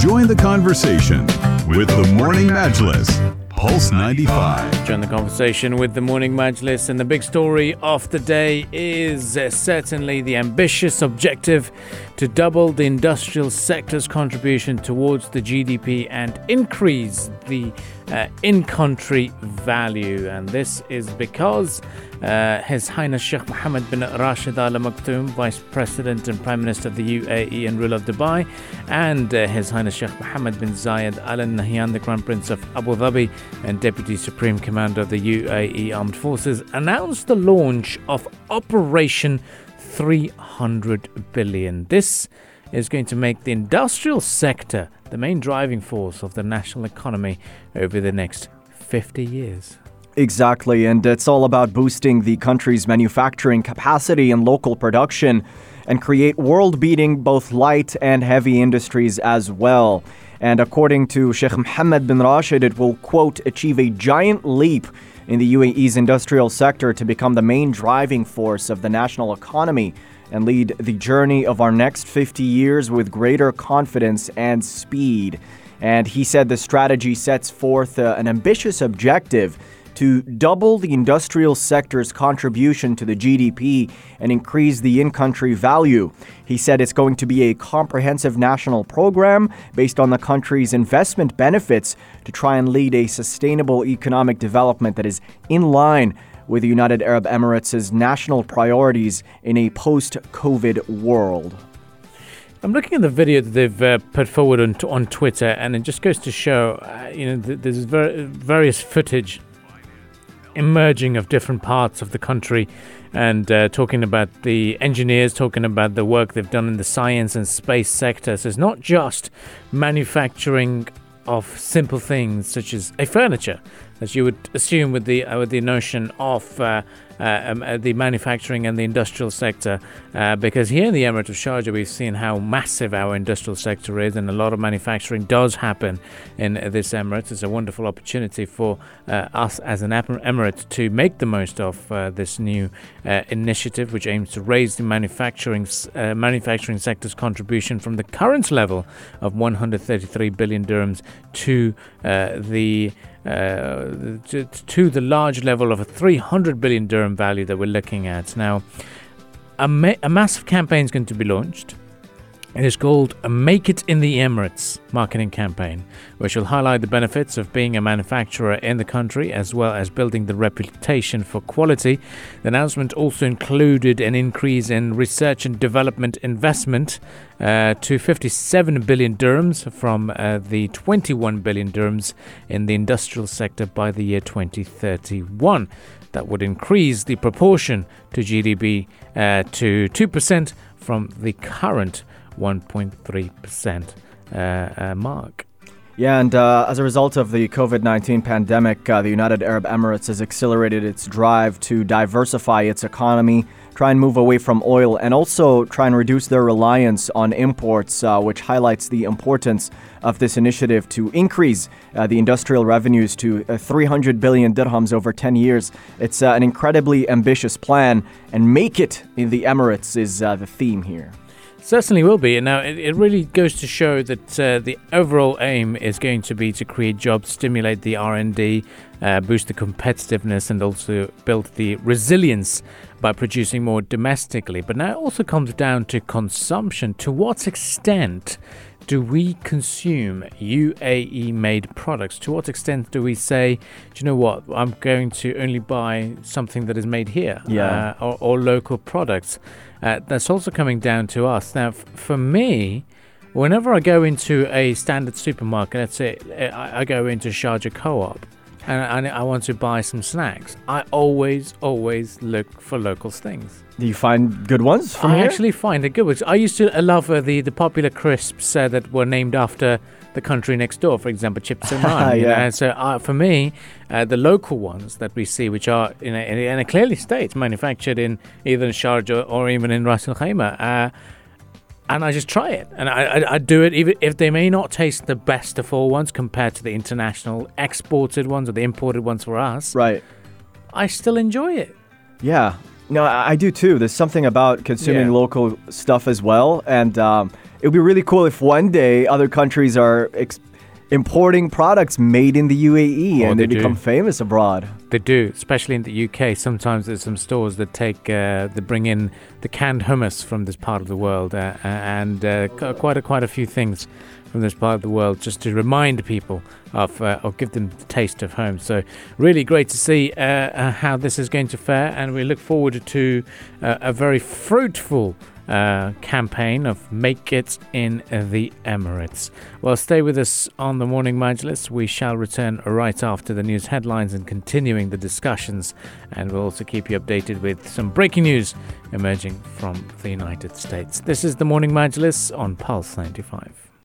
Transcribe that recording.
Join the conversation with the Morning Majlis. Pulse 95. Join the conversation with the Morning Majlis, and the big story of the day is uh, certainly the ambitious objective to double the industrial sector's contribution towards the GDP and increase the uh, in country value. And this is because uh, His Highness Sheikh Mohammed bin Rashid Al Maktoum, Vice President and Prime Minister of the UAE and ruler of Dubai, and uh, His Highness Sheikh Mohammed bin Zayed Al Nahyan, the Crown Prince of Abu Dhabi and Deputy Supreme Commander of the UAE Armed Forces, announced the launch of Operation 300 billion. This is going to make the industrial sector the main driving force of the national economy over the next 50 years. Exactly, and it's all about boosting the country's manufacturing capacity and local production and create world beating both light and heavy industries as well. And according to Sheikh Mohammed bin Rashid, it will, quote, achieve a giant leap in the UAE's industrial sector to become the main driving force of the national economy and lead the journey of our next 50 years with greater confidence and speed. And he said the strategy sets forth uh, an ambitious objective to double the industrial sector's contribution to the GDP and increase the in country value. He said it's going to be a comprehensive national program based on the country's investment benefits to try and lead a sustainable economic development that is in line with the United Arab Emirates' national priorities in a post COVID world. I'm looking at the video that they've uh, put forward on, on Twitter, and it just goes to show, uh, you know, th- there's ver- various footage emerging of different parts of the country and uh, talking about the engineers, talking about the work they've done in the science and space sector. So it's not just manufacturing of simple things such as a furniture, as you would assume with the uh, with the notion of uh, uh, um, uh, the manufacturing and the industrial sector. Uh, because here in the Emirate of Sharjah, we've seen how massive our industrial sector is, and a lot of manufacturing does happen in this emirate. It's a wonderful opportunity for uh, us as an emirate to make the most of this new initiative, which aims to raise the manufacturing manufacturing sector's contribution from the current level of 133 billion dirhams to the uh, to, to, the large level of a 300 billion dirham value that we're looking at. Now, a, ma- a massive campaign is going to be launched it is called Make It in the Emirates marketing campaign, which will highlight the benefits of being a manufacturer in the country as well as building the reputation for quality. The announcement also included an increase in research and development investment uh, to 57 billion dirhams from uh, the 21 billion dirhams in the industrial sector by the year 2031. That would increase the proportion to GDP uh, to 2% from the current 1.3% uh, uh, mark. Yeah, and uh, as a result of the COVID 19 pandemic, uh, the United Arab Emirates has accelerated its drive to diversify its economy, try and move away from oil, and also try and reduce their reliance on imports, uh, which highlights the importance of this initiative to increase uh, the industrial revenues to uh, 300 billion dirhams over 10 years. It's an incredibly ambitious plan, and make it in the Emirates is the theme here. Certainly will be. And now it, it really goes to show that uh, the overall aim is going to be to create jobs, stimulate the R&D, uh, boost the competitiveness, and also build the resilience by producing more domestically. But now it also comes down to consumption. To what extent do we consume UAE made products? To what extent do we say, do you know what, I'm going to only buy something that is made here yeah. uh, or, or, local products? Uh, that's also coming down to us. Now, f- for me, whenever I go into a standard supermarket, let's say I, I go into Sharjah Co op, and, I want to buy some snacks, I always, always look for local things. Do you find good ones from I here? actually find it good ones. I used to love uh, the, the popular crisps uh, that were named after the country next door, for example, Chips and Run. yeah. Know? So uh, for me, uh, the local ones that we see, which are in a, in a clearly states manufactured in either in Sharjah or even in Ras Al Khaimah, uh, and I just try it, and I, I, I, do it even if they may not taste the best of all ones compared to the international exported ones or the imported ones for us. Right. I still enjoy it. Yeah. No, I, I do too. There's something about consuming yeah. local stuff as well, and um, it would be really cool if one day other countries are ex- importing products made in the UAE Oh, and they, they become famous abroad. They do, especially in the UK. Sometimes there's some stores that take, uh, they bring in the canned hummus from this part of the world, uh, and uh, quite a, quite a few things from this part of the world, just to remind people of, uh, or give them the taste of home. So really great to see uh, uh, how this is going to fare, and we look forward to uh, a very fruitful. Uh, campaign of Make It in the Emirates. Well, stay with us on the Morning Majlis. We shall return right after the news headlines and continuing the discussions, and we'll also keep you updated with some breaking news emerging from the United States. This is the Morning Majlis on Pulse 95.